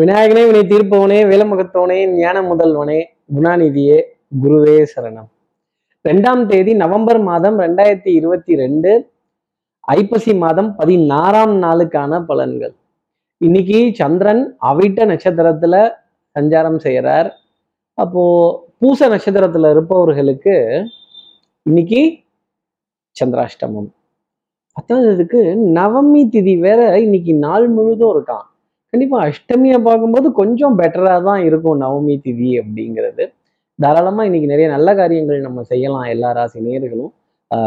விநாயகனே வினை தீர்ப்பவனே வேலமுகத்தவனே ஞான முதல்வனே குணாநிதியே குருவே சரணம். ரெண்டாம் தேதி நவம்பர் மாதம் ரெண்டாயிரத்தி இருபத்தி ரெண்டு ஐப்பசி மாதம் பதினாறாம் நாளுக்கான பலன்கள். இன்னைக்கு சந்திரன் அவிட்ட நட்சத்திரத்துல சஞ்சாரம் செய்யறார் அப்போ பூச நட்சத்திரத்துல இருப்பவர்களுக்கு இன்னைக்கு சந்திராஷ்டமம். பத்தாவதுக்கு நவமி திதி வேற இன்னைக்கு நாள் முழுதும் இருக்கான். கண்டிப்பாக அஷ்டமியை பார்க்கும்போது கொஞ்சம் பெட்டராக தான் இருக்கும் நவமி திதி அப்படிங்கிறது. தாராளமாக இன்னைக்கு நிறைய நல்ல காரியங்கள் நம்ம செய்யலாம் எல்லா ராசி நேர்களும்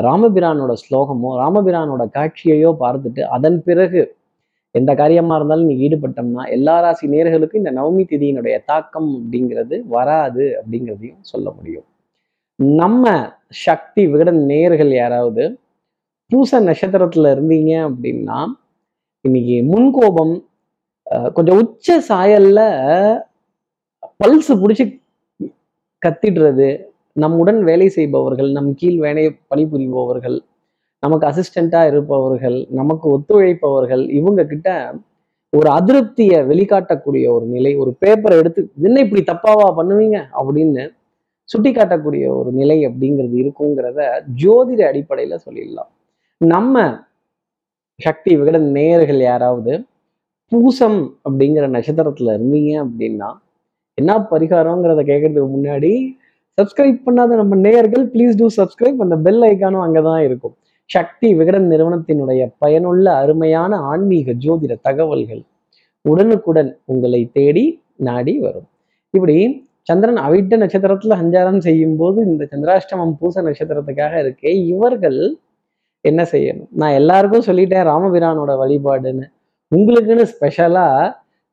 ராமபிரானோட ஸ்லோகமோ ராமபிரானோட காட்சியையோ பார்த்துட்டு அதன் பிறகு எந்த காரியமா இருந்தாலும் நீ ஈடுபட்டோம்னா எல்லா ராசி நேர்களுக்கும் இந்த நவமி திதியினுடைய தாக்கம் அப்படிங்கிறது வராது அப்படிங்கிறதையும் சொல்ல முடியும். நம்ம சக்தி விகட நேர்கள் யாராவது பூச நட்சத்திரத்தில் இருந்தீங்க அப்படின்னா இன்னைக்கு முன்கோபம் கொஞ்சம் உச்ச சாயல்ல பல்ஸ் பிடிச்சி கத்திடுறது நம்முடன் வேலை செய்பவர்கள் நம் கீழ் வேலை பணிபுரிபவர்கள் நமக்கு அசிஸ்டண்டா இருப்பவர்கள் நமக்கு ஒத்துழைப்பவர்கள் இவங்க கிட்ட ஒரு அதிருப்தியை வெளிக்காட்டக்கூடிய ஒரு நிலை ஒரு பேப்பரை எடுத்து என்ன இப்படி தப்பாவா பண்ணுவீங்க? அப்படின்னு சுட்டி காட்டக்கூடிய ஒரு நிலை அப்படிங்கிறது இருக்குங்கிறத ஜோதிட அடிப்படையில சொல்லிடலாம். நம்ம சக்தி விகட நேயர்கள் யாராவது பூசம் அப்படிங்கிற நட்சத்திரத்துல இருந்தீங்க அப்படின்னா என்ன பரிகாரங்கிறத கேட்கறதுக்கு முன்னாடி சப்ஸ்கிரைப் பண்ணாத நம்ம நேயர்கள் ப்ளீஸ் டூ சப்ஸ்கிரைப் அந்த பெல் ஐக்கானும் அங்கதான் இருக்கும். சக்தி விகடன் நிறுவனத்தினுடைய பயனுள்ள அருமையான ஆன்மீக ஜோதிட தகவல்கள் உடனுக்குடன் உங்களை தேடி நாடி வரும். இப்படி சந்திரன் அவிட்ட நட்சத்திரத்துல சஞ்சாரம் செய்யும் போது இந்த சந்திராஷ்டமம் பூச நட்சத்திரத்துக்காக இருக்கே இவர்கள் என்ன செய்யணும்? நான் எல்லாருக்கும் சொல்லிட்டேன் ராமபிரானோட வழிபாடுன்னு. உங்களுக்குன்னு ஸ்பெஷலா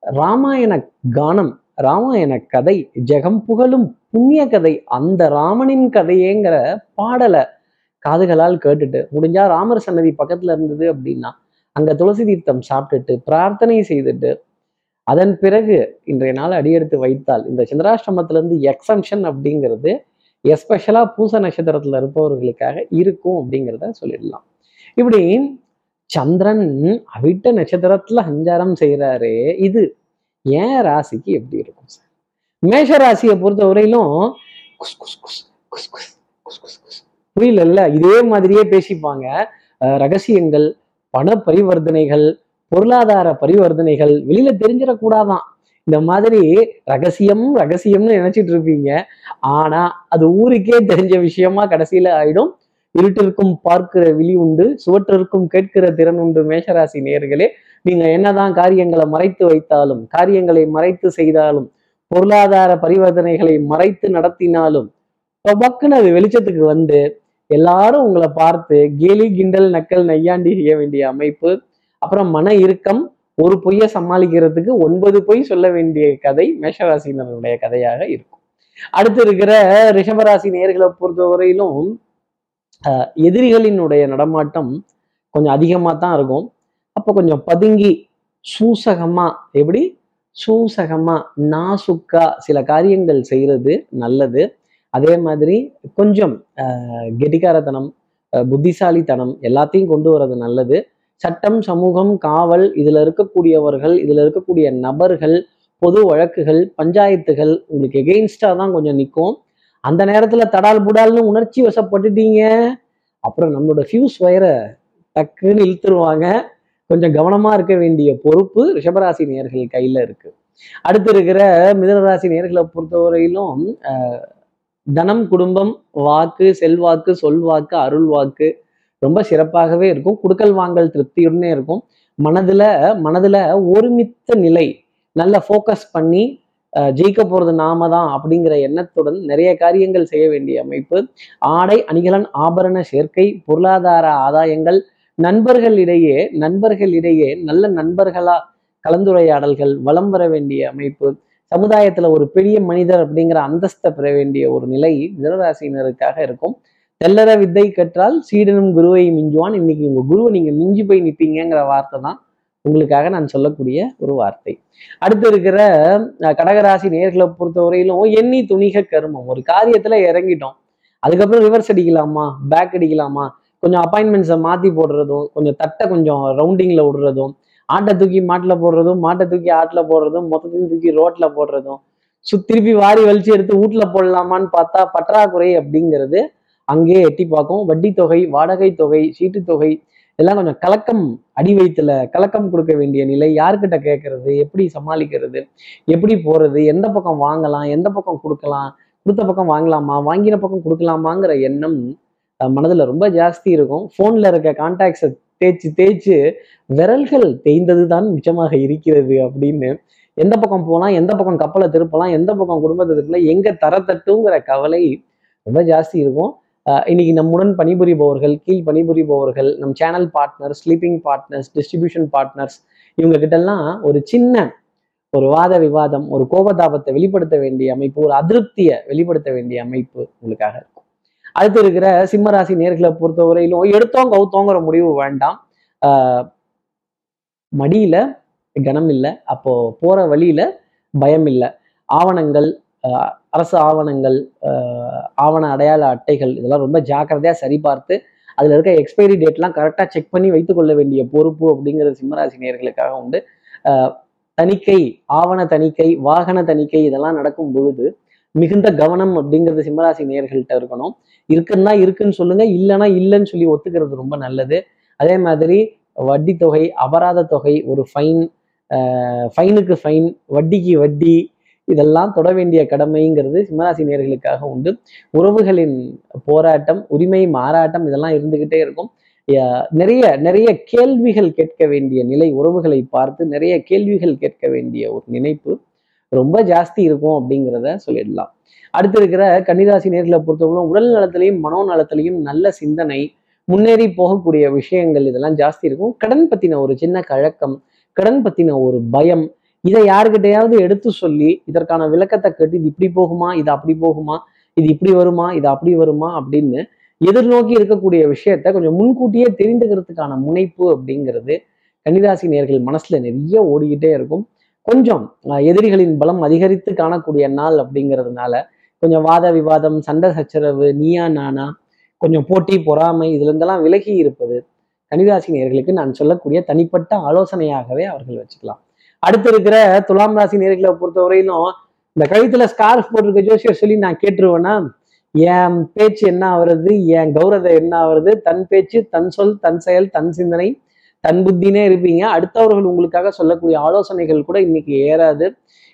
ராமாயண கானம் ராமாயண கதை ஜெகம் புகழும் புண்ணிய கதை அந்த ராமனின் கதையேங்கிற பாடலை காதுகளால் கேட்டுட்டு முடிஞ்சா ராமர் சன்னதி பக்கத்துல இருந்தது அப்படின்னா அங்க துளசி தீர்த்தம் சாப்பிட்டுட்டு பிரார்த்தனை செய்துட்டு அதன் பிறகு இன்றைய நாள் அடியெடுத்து வைத்தால் இந்த சந்திராஷ்டமத்துல இருந்து எக்ஸம்ஷன் அப்படிங்கிறது எஸ்பெஷலா பூச நட்சத்திரத்துல இருப்பவர்களுக்காக இருக்கும் அப்படிங்கிறத சொல்லிடலாம். இப்படி சந்திரன் அவிட்ட நட்சத்திரத்துல சஞ்சாரம் செய்யறாரே இது. ஏன் ராசிக்கு எப்படி இருக்கும் சார்? மேஷ ராசியை பொறுத்த வரையிலும் குஸ் குஸ் குஸ் குஸ் குஸ் குஸ் குஸ் குஸ். புரியல இதே மாதிரியே பேசிப்பாங்க. ரகசியங்கள் பண பரிவர்த்தனைகள் பொருளாதார பரிவர்த்தனைகள் வெளியில தெரிஞ்சிடக்கூடாதான். இந்த மாதிரி ரகசியம் ரகசியம்னு நினைச்சிட்டு இருப்பீங்க. ஆனா அது ஊருக்கே தெரிஞ்ச விஷயமா கடைசியில ஆயிடும். இருட்டிற்கும் பார்க்கிற விழி உண்டு சுவற்றிற்கும் கேட்கிற திறன் உண்டு மேஷராசி நேர்களே நீங்க என்னதான் காரியங்களை மறைத்து வைத்தாலும் காரியங்களை மறைத்து செய்தாலும் பொருளாதார பரிவர்த்தனைகளை மறைத்து நடத்தினாலும் டொபக்குன்னு அது வெளிச்சத்துக்கு வந்து எல்லாரும் உங்களை பார்த்து கேலி கிண்டல் நக்கல் நையாண்டி செய்ய வேண்டிய அமைப்பு அப்புறம் மன இறுக்கம் ஒரு பொய்யை சமாளிக்கிறதுக்கு ஒன்பது பொய் சொல்ல வேண்டிய கதை மேஷராசினருடைய கதையாக இருக்கும். அடுத்து இருக்கிற ரிஷபராசி நேர்களை பொறுத்தவரையிலும் எதிரிகளினுடைய நடமாட்டம் கொஞ்சம் அதிகமாக தான் இருக்கும். அப்போ கொஞ்சம் பதுங்கி சூசகமாக எப்படி? சூசகமாக நாசுக்கா சில காரியங்கள் செய்கிறது நல்லது. அதே மாதிரி கொஞ்சம் கெட்டிக்காரத்தனம் புத்திசாலித்தனம் எல்லாத்தையும் கொண்டு வர்றது நல்லது. சட்டம் சமூகம் காவல் இதில் இருக்கக்கூடியவர்கள் இதில் இருக்கக்கூடிய நபர்கள் பொது வழக்குகள் பஞ்சாயத்துகள் உங்களுக்கு எகெயின்ஸ்டாக தான் கொஞ்சம் நிற்கும் அந்த நேரத்தில் தடால் புடால்னு உணர்ச்சி வசப்பட்டுட்டீங்க. அப்புறம் நம்மளோட ஃபியூஸ் வயரை டக்குன்னு இழுத்துருவாங்க. கொஞ்சம் கவனமாக இருக்க வேண்டிய பொறுப்பு ரிஷபராசி நேர்கள் கையில் இருக்குது அடுத்து இருக்கிற மிதனராசி நேர்களை பொறுத்தவரையிலும் தனம் குடும்பம் வாக்கு செல்வாக்கு சொல்வாக்கு அருள் வாக்கு ரொம்ப சிறப்பாகவே இருக்கும். குடுக்கல் வாங்கல் திருப்தியுடனே இருக்கும். மனதில் மனதில் ஒருமித்த நிலை நல்ல ஃபோக்கஸ் பண்ணி ஜெயிக்க போறது நாம தான் அப்படிங்கிற எண்ணத்துடன் நிறைய காரியங்கள் செய்ய வேண்டிய அமைப்பு. ஆடை அணிகலன் ஆபரண சேர்க்கை பொருளாதார ஆதாயங்கள் நண்பர்களிடையே நண்பர்களிடையே நல்ல நண்பர்களா கலந்துரையாடல்கள் வலம் வர வேண்டிய அமைப்பு. சமுதாயத்துல ஒரு பெரிய மனிதர் அப்படிங்கிற அந்தஸ்தை பெற வேண்டிய ஒரு நிலை மிதனராசினருக்காக இருக்கும். தெல்லற வித்தை கற்றால் சீடனும் குருவை மிஞ்சுவான். இன்னைக்கு உங்க குருவை நீங்க மிஞ்சி போய் நிப்பீங்கங்கிற வார்த்தை தான் உங்களுக்காக நான் சொல்லக்கூடிய ஒரு வார்த்தை. அடுத்து இருக்கிற கடகராசி நேர்களை பொறுத்தவரையிலும் எண்ணி துணிக கருமம். ஒரு காரியத்துல இறங்கிட்டோம். அதுக்கப்புறம் ரிவர்ஸ் அடிக்கலாமா? பேக் அடிக்கலாமா? கொஞ்சம் அப்பாயின்மெண்ட்ஸை மாத்தி போடுறதும் கொஞ்சம் தட்டை கொஞ்சம் ரவுண்டிங்ல விடுறதும் ஆட்டை தூக்கி மாட்டில் போடுறதும் மாட்டை தூக்கி ஆட்டில் போடுறதும் மொத்தத்தையும் தூக்கி ரோட்டில் போடுறதும் சு திருப்பி வாரி வலிச்சு எடுத்து வீட்டில் போடலாமான்னு பார்த்தா பற்றாக்குறை அப்படிங்கிறது அங்கேயே எட்டி பார்க்கும். வட்டி தொகை வாடகை தொகை சீட்டு தொகை இதெல்லாம் கொஞ்சம் கலக்கம் அடி வயிற்றுல கலக்கம் கொடுக்க வேண்டிய நிலை யார்கிட்ட கேட்கறது எப்படி சமாளிக்கிறது? எப்படி போறது? எந்த பக்கம் வாங்கலாம்? எந்த பக்கம் கொடுக்கலாம்? கொடுத்த பக்கம் வாங்கலாமா? வாங்கின பக்கம் கொடுக்கலாமாங்கிற எண்ணம் மனதில் ரொம்ப ஜாஸ்தி இருக்கும். ஃபோனில் இருக்க கான்டாக்ட்ஸை தேய்ச்சி தேய்ச்சு விரல்கள் தேய்ந்தது தான் மிச்சமாக இருக்கிறது அப்படின்னு. எந்த பக்கம் போகலாம் எந்த பக்கம் கப்பலை திருப்பலாம்? எந்த பக்கம் குடும்பத்தை திருப்பலாம் தர தரத்தட்டுங்கிற கவலை ரொம்ப ஜாஸ்தி இருக்கும். இன்னைக்கு நம்முடன் பணிபுரிபவர்கள் கீழ் பணிபுரிபவர்கள் நம் channel partners sleeping partners distribution partners இவங்க கிட்ட எல்லாம் ஒரு சின்ன ஒரு வாத விவாதம் ஒரு கோபதாபத்தை வெளிப்படுத்த வேண்டிய அமைப்பு ஒரு அதிருப்தியை வெளிப்படுத்த வேண்டிய அமைப்பு உங்களுக்காக இருக்கும். அடுத்து இருக்கிற சிம்மராசி நேர்களை பொறுத்தவரையிலும் எடுத்தோம் கவுத்தோங்கிற முடிவு வேண்டாம். ஆஹ் மடியில கனம் இல்லை அப்போ போற வழியில பயம் இல்லை ஆவணங்கள் ஆஹ் அரசு ஆவணங்கள் ஆவண அடையாள அட்டைகள் இதெல்லாம் ரொம்ப ஜாக்கிரதையாக சரிபார்த்து அதில் இருக்க எக்ஸ்பைரி டேட்லாம் கரெக்டாக செக் பண்ணி வைத்துக்கொள்ள வேண்டிய பொறுப்பு அப்படிங்கிறது சிம்மராசி நேர்களுக்காக உண்டு. தணிக்கை ஆவண தணிக்கை வாகன தணிக்கை இதெல்லாம் நடக்கும் பொழுது மிகுந்த கவனம் அப்படிங்கிறது சிம்மராசி நேர்கள்ட்ட இருக்கணும். இருக்குன்னா இருக்குன்னு சொல்லுங்க இல்லைன்னா இல்லைன்னு சொல்லி ஒத்துக்கிறது ரொம்ப நல்லது. அதே மாதிரி வட்டி தொகை அபராத தொகை ஒரு ஃபைன் ஃபைனுக்கு ஃபைன் வட்டிக்கு வட்டி இதெல்லாம் தொட வேண்டிய கடமைங்கிறது சிம்மராசி நேர்களுக்காக உண்டு. உறவுகளின் போராட்டம் உரிமை மாறாட்டம் இதெல்லாம் இருந்துகிட்டே இருக்கும். நிறைய நிறைய கேள்விகள் கேட்க வேண்டிய நிலை உறவுகளை பார்த்து நிறைய கேள்விகள் கேட்க வேண்டிய ஒரு நினைப்பு ரொம்ப ஜாஸ்தி இருக்கும் அப்படிங்கிறத சொல்லிடலாம். அடுத்து இருக்கிற கன்னிராசி நேர்களை பொறுத்தவரை உடல் நலத்திலையும் மனோ நலத்திலையும் நல்ல சிந்தனை முன்னேறி போகக்கூடிய விஷயங்கள் இதெல்லாம் ஜாஸ்தி இருக்கும். கடன் பத்தின ஒரு சின்ன கழக்கம் கடன் பத்தின ஒரு பயம் இதை யாருக்கிட்டையாவது எடுத்து சொல்லி இதற்கான விளக்கத்தை கேட்டு இது இப்படி போகுமா இது அப்படி போகுமா இது இப்படி வருமா இது அப்படி வருமா அப்படின்னு எதிர்நோக்கி இருக்கக்கூடிய விஷயத்த கொஞ்சம் முன்கூட்டியே தெரிந்துக்கிறதுக்கான முனைப்பு அப்படிங்கிறது கன்னிராசி நேர்கள் மனசுல நிறைய ஓடிக்கிட்டே இருக்கும். கொஞ்சம் எதிரிகளின் பலம் அதிகரித்து காணக்கூடிய நாள் அப்படிங்கிறதுனால கொஞ்சம் வாத விவாதம் சண்டை சச்சரவு நீயா நானா கொஞ்சம் போட்டி பொறாமை இதுல இருந்தெல்லாம் விலகி இருப்பது கன்னிராசி நேர்களுக்கு நான் சொல்லக்கூடிய தனிப்பட்ட ஆலோசனையாகவே அவர்கள் வச்சுக்கலாம். அடுத்து இருக்கிற துலாம் ராசி நேர்களை பொறுத்தவரையிலும் இந்த கழுத்துல ஸ்கார்ஃப் போட்டிருக்க ஜோசியர் சொல்லி நான் கேட்டுருவேன்னா என் பேச்சு என்ன ஆகுறது என் கௌரவம் என்ன ஆகுறது தன் பேச்சு தன் சொல் தன் செயல் தன் சிந்தனை தன் புத்தினே இருப்பீங்க. அடுத்தவர்கள் உங்களுக்காக சொல்லக்கூடிய ஆலோசனைகள் கூட இன்னைக்கு ஏறாது.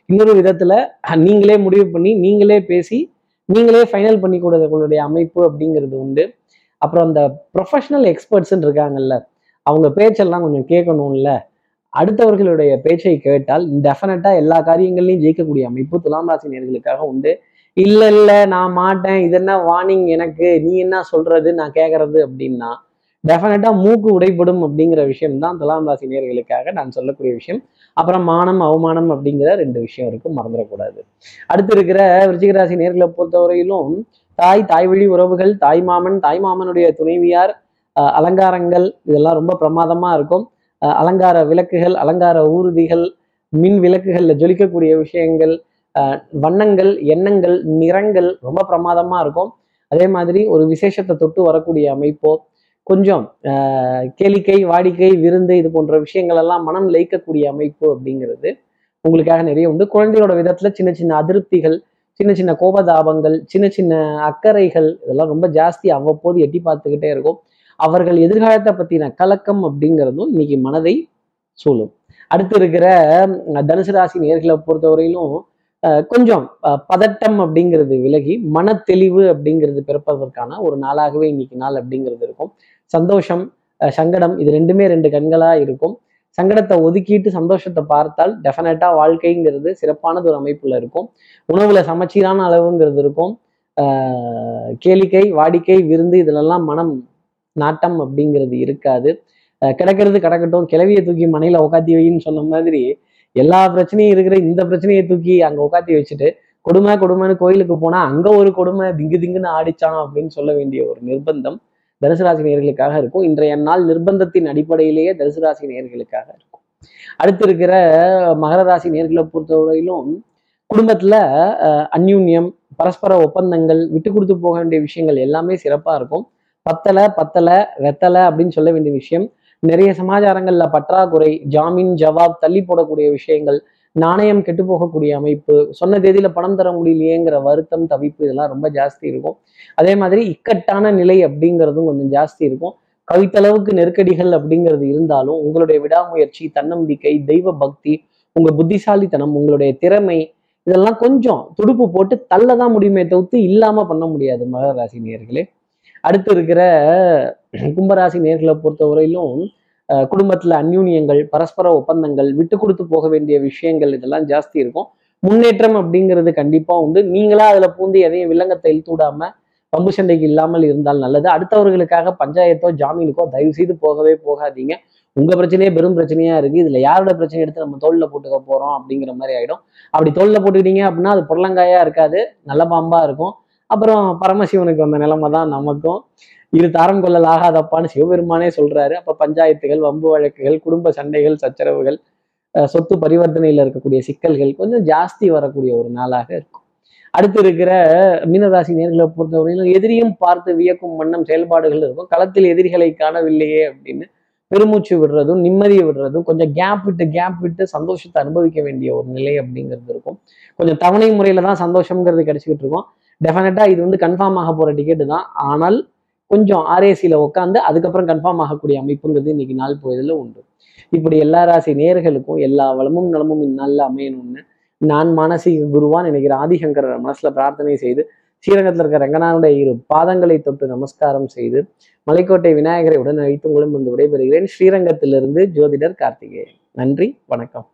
இன்னொரு விதத்துல நீங்களே முடிவு பண்ணி நீங்களே பேசி நீங்களே ஃபைனல் பண்ணி கொடுக்கக்கூடிய அமைப்பு அப்படிங்கிறது உண்டு. அப்புறம் அந்த ப்ரொஃபஷனல் எக்ஸ்பர்ட்ஸ்ன்னு இருக்காங்கல்ல அவங்க பேச்செல்லாம் கொஞ்சம் கேட்கணும்ல. அடுத்தவர்களுடைய பேச்சை கேட்டால் டெஃபினட்டா எல்லா காரியங்கள்லையும் ஜெயிக்கக்கூடிய அமைப்பு துலாம் ராசி நேர்களுக்காக உண்டு. இல்ல இல்ல நான் மாட்டேன். இது என்ன வார்னிங் எனக்கு? நீ என்ன சொல்றது? நான் கேட்கறது அப்படின்னா டெஃபினட்டா மூக்கு உடைப்படும் அப்படிங்கிற விஷயம் தான் துலாம் ராசி நேர்களுக்காக நான் சொல்லக்கூடிய விஷயம். அப்புறம் மானம் அவமானம் அப்படிங்கிற ரெண்டு விஷயம் இருக்கு. மறந்துடக்கூடாது. அடுத்து இருக்கிற விருச்சிக ராசி நேர்களை பொறுத்தவரையிலும் தாய் தாய் வழி உறவுகள் தாய் மாமன் தாய் மாமனுடைய துணைவியார் அலங்காரங்கள் இதெல்லாம் ரொம்ப பிரமாதமா இருக்கும். அலங்கார விளக்குகள் அலங்கார ஊர்திகள் மின் விளக்குகளில் ஜொலிக்கக்கூடிய விஷயங்கள் வண்ணங்கள் எண்ணங்கள் நிறங்கள் ரொம்ப பிரமாதமாக இருக்கும். அதே மாதிரி ஒரு விசேஷத்தை தொட்டு வரக்கூடிய அமைப்போ கொஞ்சம் கேளிக்கை வாடிக்கை விருந்து இது போன்ற விஷயங்கள் எல்லாம் மனம் லயிக்கக்கூடிய அமைப்பு அப்படிங்கிறது உங்களுக்காக நிறைய உண்டு. குழந்தையோட விதத்துல சின்ன சின்ன அதிருப்திகள் சின்ன சின்ன கோபதாபங்கள் சின்ன சின்ன அக்கறைகள் இதெல்லாம் ரொம்ப ஜாஸ்தி அவ்வப்போது எட்டி பார்த்துக்கிட்டே இருக்கும். அவர்கள் எதிர்காலத்தை பற்றின கலக்கம் அப்படிங்கிறதும் இன்னைக்கு மனதை சூழும். அடுத்து இருக்கிற தனுசு ராசி நேர்களை பொறுத்தவரையிலும் கொஞ்சம் பதட்டம் அப்படிங்கிறது விலகி மன தெளிவு அப்படிங்கிறது பிறப்பதற்கான ஒரு நாளாகவே இன்னைக்கு நாள் அப்படிங்கிறது இருக்கும். சந்தோஷம் சங்கடம் இது ரெண்டுமே ரெண்டு கண்களா இருக்கும். சங்கடத்தை ஒதுக்கிட்டு சந்தோஷத்தை பார்த்தால் டெஃபினட்டா வாழ்க்கைங்கிறது சிறப்பானது ஒரு அமைப்புல இருக்கும். உணவுல சமச்சீரான அளவுங்கிறது இருக்கும். கேளிக்கை வாடிக்கை விருந்து இதுலெல்லாம் மனம் நாட்டம் அப்படிங்கிறது இருக்காது. கிடக்கிறது கிடக்கட்டும் கிளவியை தூக்கி மனையில உட்காத்தி வைன்னு சொன்ன மாதிரி எல்லா பிரச்சனையும் இருக்கிற இந்த பிரச்சனையை தூக்கி அங்க உக்காத்தி வச்சுட்டு கொடுமை கொடுமைன்னு கோயிலுக்கு போனா அங்க ஒரு கொடுமை திங்கு திங்குன்னு ஆடிச்சான் அப்படின்னு சொல்ல வேண்டிய ஒரு நிர்பந்தம் தனுசு ராசி இருக்கும். இன்றைய நாள் நிர்பந்தத்தின் அடிப்படையிலேயே தனுசு ராசி இருக்கும். அடுத்து இருக்கிற மகர ராசி நேர்களை பொறுத்தவரையிலும் குடும்பத்துல அந்யூன்யம் பரஸ்பர ஒப்பந்தங்கள் விட்டு கொடுத்து போக வேண்டிய விஷயங்கள் எல்லாமே சிறப்பா இருக்கும். பத்தலை பத்தலை வெத்தலை அப்படின்னு சொல்ல வேண்டிய விஷயம். நிறைய சமாச்சாரங்கள்ல பற்றாக்குறை ஜாமீன் ஜவாப் தள்ளி போடக்கூடிய விஷயங்கள் நாணயம் கெட்டு போகக்கூடிய அமைப்பு சொன்ன தேதியில பணம் தர முடியலையேங்கிற வருத்தம் தவிப்பு இதெல்லாம் ரொம்ப ஜாஸ்தி இருக்கும். அதே மாதிரி இக்கட்டான நிலை அப்படிங்கிறதும் கொஞ்சம் ஜாஸ்தி இருக்கும். கவித்தளவுக்கு நெருக்கடிகள் அப்படிங்கிறது இருந்தாலும் உங்களுடைய விடாமுயற்சி தன்னம்பிக்கை தெய்வ பக்தி உங்க புத்திசாலித்தனம் உங்களுடைய திறமை இதெல்லாம் கொஞ்சம் துடுப்பு போட்டு தள்ள தான் முடியுமே தவிர்த்து இல்லாம பண்ண முடியாது மகர ராசி நேர்களே அடுத்து இருக்கிற கும்பராசி நேர்களை பொறுத்தவரையிலும் குடும்பத்தில் குடும்பத்துல அந்யூன்யங்கள் பரஸ்பர ஒப்பந்தங்கள் விட்டு கொடுத்து போக வேண்டிய விஷயங்கள் இதெல்லாம் ஜாஸ்தி இருக்கும். முன்னேற்றம் அப்படிங்கிறது கண்டிப்பாக உண்டு. நீங்களா அதில் பூந்து எதையும் வில்லங்கத்தை இழுத்து விடாம பம்பு சண்டைக்கு இல்லாமல் இருந்தால் நல்லது. அடுத்தவர்களுக்காக பஞ்சாயத்தோ ஜாமீனுக்கோ தயவு செய்து போகவே போகாதீங்க. உங்க பிரச்சனையே பெரும் பிரச்சனையா இருக்கு. இதுல யாரோட பிரச்சனை எடுத்து நம்ம தோல்ல போட்டுக்க போறோம் அப்படிங்கிற மாதிரி ஆயிடும். அப்படி தோல்ல போட்டுக்கிட்டீங்க அப்படின்னா அது புடலங்காயா இருக்காது. நல்ல பாம்பா இருக்கும். அப்புறம் பரமசிவனுக்கு வந்த நிலைமை தான் நமக்கும். இரு தாரம் கொள்ளல் ஆகாதப்பான்னு சிவபெருமானே சொல்றாரு. அப்ப பஞ்சாயத்துகள் வம்பு வழக்குகள் குடும்ப சண்டைகள் சச்சரவுகள் அஹ் சொத்து பரிவர்த்தனையில இருக்கக்கூடிய சிக்கல்கள் கொஞ்சம் ஜாஸ்தி வரக்கூடிய ஒரு நாளாக இருக்கும். அடுத்து இருக்கிற மீனராசி நேர்களை பொறுத்தவரையிலும் எதிரியும் பார்த்து வியக்கும் வண்ணம் செயல்பாடுகள் இருக்கும். களத்தில் எதிரிகளை காணவில்லையே அப்படின்னு பெருமூச்சு விடுறதும் நிம்மதியை விடுறதும் கொஞ்சம் கேப் விட்டு கேப் விட்டு சந்தோஷத்தை அனுபவிக்க வேண்டிய ஒரு நிலை அப்படிங்கிறது இருக்கும். கொஞ்சம் தவணை முறையில தான் சந்தோஷம்ங்கிறது கிடைச்சிக்கிட்டு இருக்கும். டெஃபினட்டாக இது வந்து கன்ஃபார்ம் ஆக போகிற டிக்கெட்டு தான். ஆனால் கொஞ்சம் ஆர்ஏசியில் உட்காந்து அதுக்கப்புறம் கன்ஃபார்ம் ஆகக்கூடிய அமைப்புங்கிறது இன்னைக்கு நாள் போயதில் உண்டு. இப்படி எல்லா ராசி நேர்களுக்கும் எல்லா வளமும் நலமும் இந்நாளில் அமையணும்னு நான் மானசீக குருவான் நினைக்கிற ஆதிசங்கர மனசுல பிரார்த்தனை செய்து ஸ்ரீரங்கத்தில் இருக்கிற ரங்கநாதனுடைய இரு பாதங்களை தொட்டு நமஸ்காரம் செய்து மலைக்கோட்டை விநாயகரை உடன் அழைத்து உங்களும் வந்து விடைபெறுகிறேன். ஸ்ரீரங்கத்திலிருந்து ஜோதிடர் கார்த்திகேயன். நன்றி வணக்கம்.